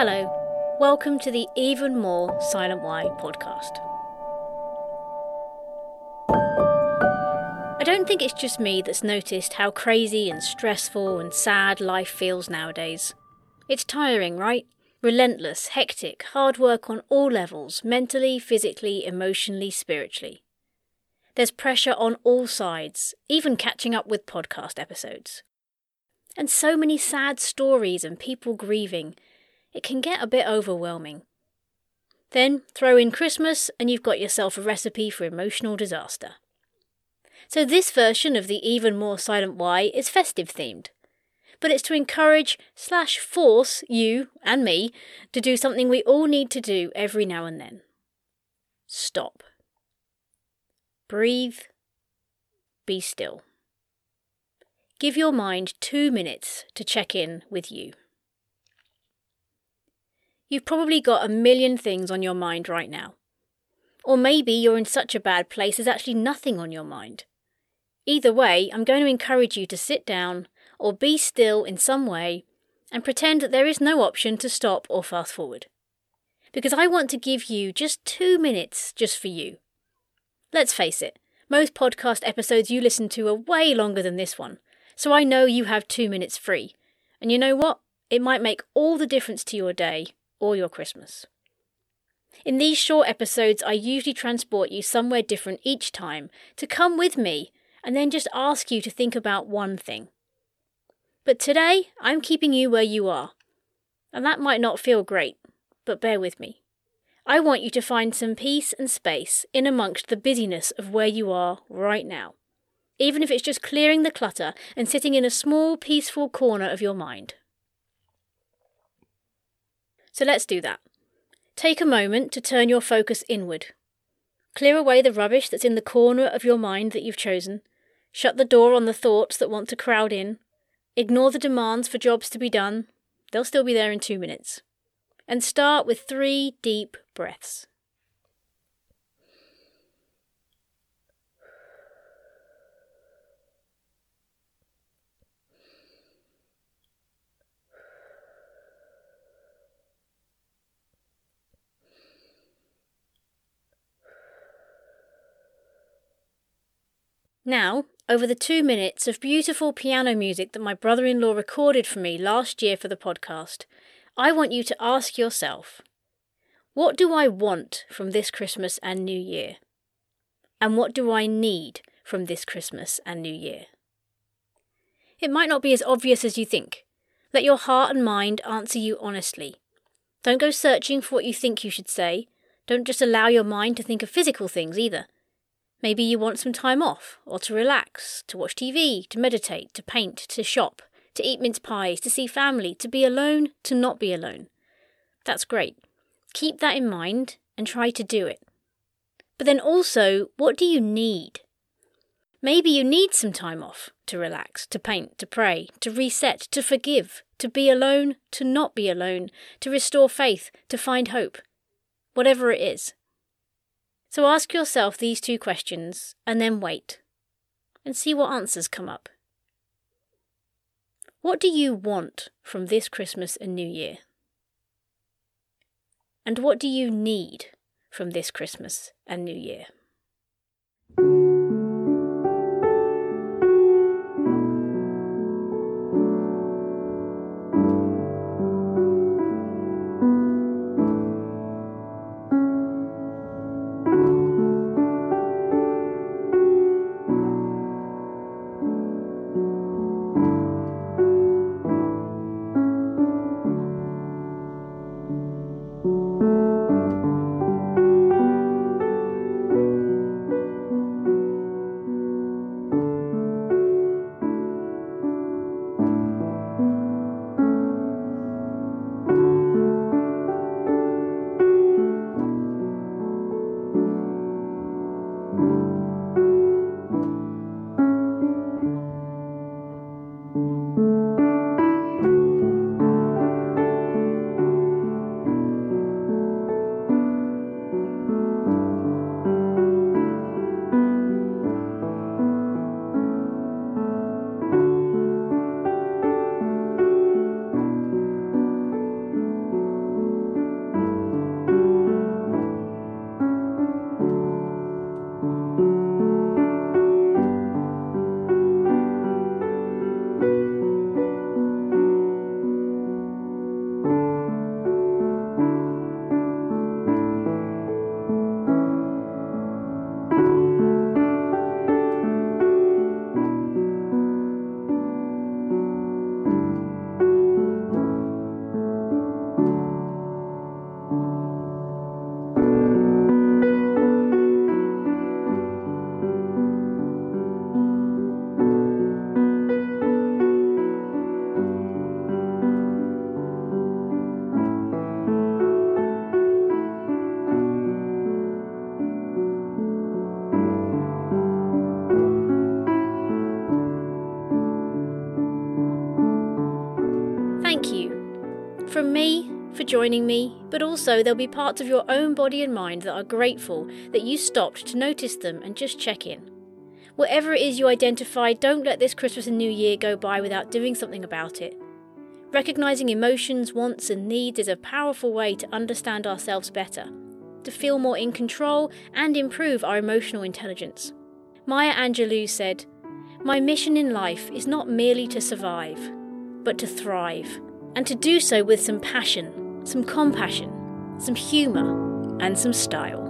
Hello, welcome to the Even More Silent Why podcast. I don't think it's just me that's noticed how crazy and stressful and sad life feels nowadays. It's tiring, right? Relentless, hectic, hard work on all levels mentally, physically, emotionally, spiritually. There's pressure on all sides, even catching up with podcast episodes. And so many sad stories and people grieving, it can get a bit overwhelming. Then throw in Christmas, and you've got yourself a recipe for emotional disaster. So, this version of the Even More Silent Why is festive themed. But it's to encourage slash force you and me to do something we all need to do every now and then stop. Breathe. Be still. Give your mind two minutes to check in with you. You've probably got a million things on your mind right now. Or maybe you're in such a bad place there's actually nothing on your mind. Either way, I'm going to encourage you to sit down or be still in some way and pretend that there is no option to stop or fast forward. Because I want to give you just two minutes just for you. Let's face it, most podcast episodes you listen to are way longer than this one, so I know you have two minutes free. And you know what? It might make all the difference to your day or your Christmas. In these short episodes, I usually transport you somewhere different each time to come with me and then just ask you to think about one thing. But today, I'm keeping you where you are. And that might not feel great, but bear with me. I want you to find some peace and space in amongst the busyness of where you are right now, even if it's just clearing the clutter and sitting in a small, peaceful corner of your mind. So let's do that. Take a moment to turn your focus inward Clear away the rubbish that's in the corner of your mind that you've chosen. Shut the door on the thoughts that want to crowd in. Ignore the demands for jobs to be done. They'll still be there in two minutes. And start with three deep breaths. Now, over the two minutes of beautiful piano music that my brother in law recorded for me last year for the podcast, I want you to ask yourself what do I want from this Christmas and New Year? And what do I need from this Christmas and New Year? It might not be as obvious as you think. Let your heart and mind answer you honestly. Don't go searching for what you think you should say. Don't just allow your mind to think of physical things either. Maybe you want some time off, or to relax, to watch TV, to meditate, to paint, to shop, to eat mince pies, to see family, to be alone, to not be alone. That's great. Keep that in mind and try to do it. But then also, what do you need? Maybe you need some time off to relax, to paint, to pray, to reset, to forgive, to be alone, to not be alone, to restore faith, to find hope. Whatever it is. So ask yourself these two questions and then wait and see what answers come up. What do you want from this Christmas and New Year? And what do you need from this Christmas and New Year? From me, for joining me, but also there'll be parts of your own body and mind that are grateful that you stopped to notice them and just check in. Whatever it is you identify, don't let this Christmas and New Year go by without doing something about it. Recognising emotions, wants, and needs is a powerful way to understand ourselves better, to feel more in control, and improve our emotional intelligence. Maya Angelou said, My mission in life is not merely to survive, but to thrive, and to do so with some passion, some compassion, some humour, and some style.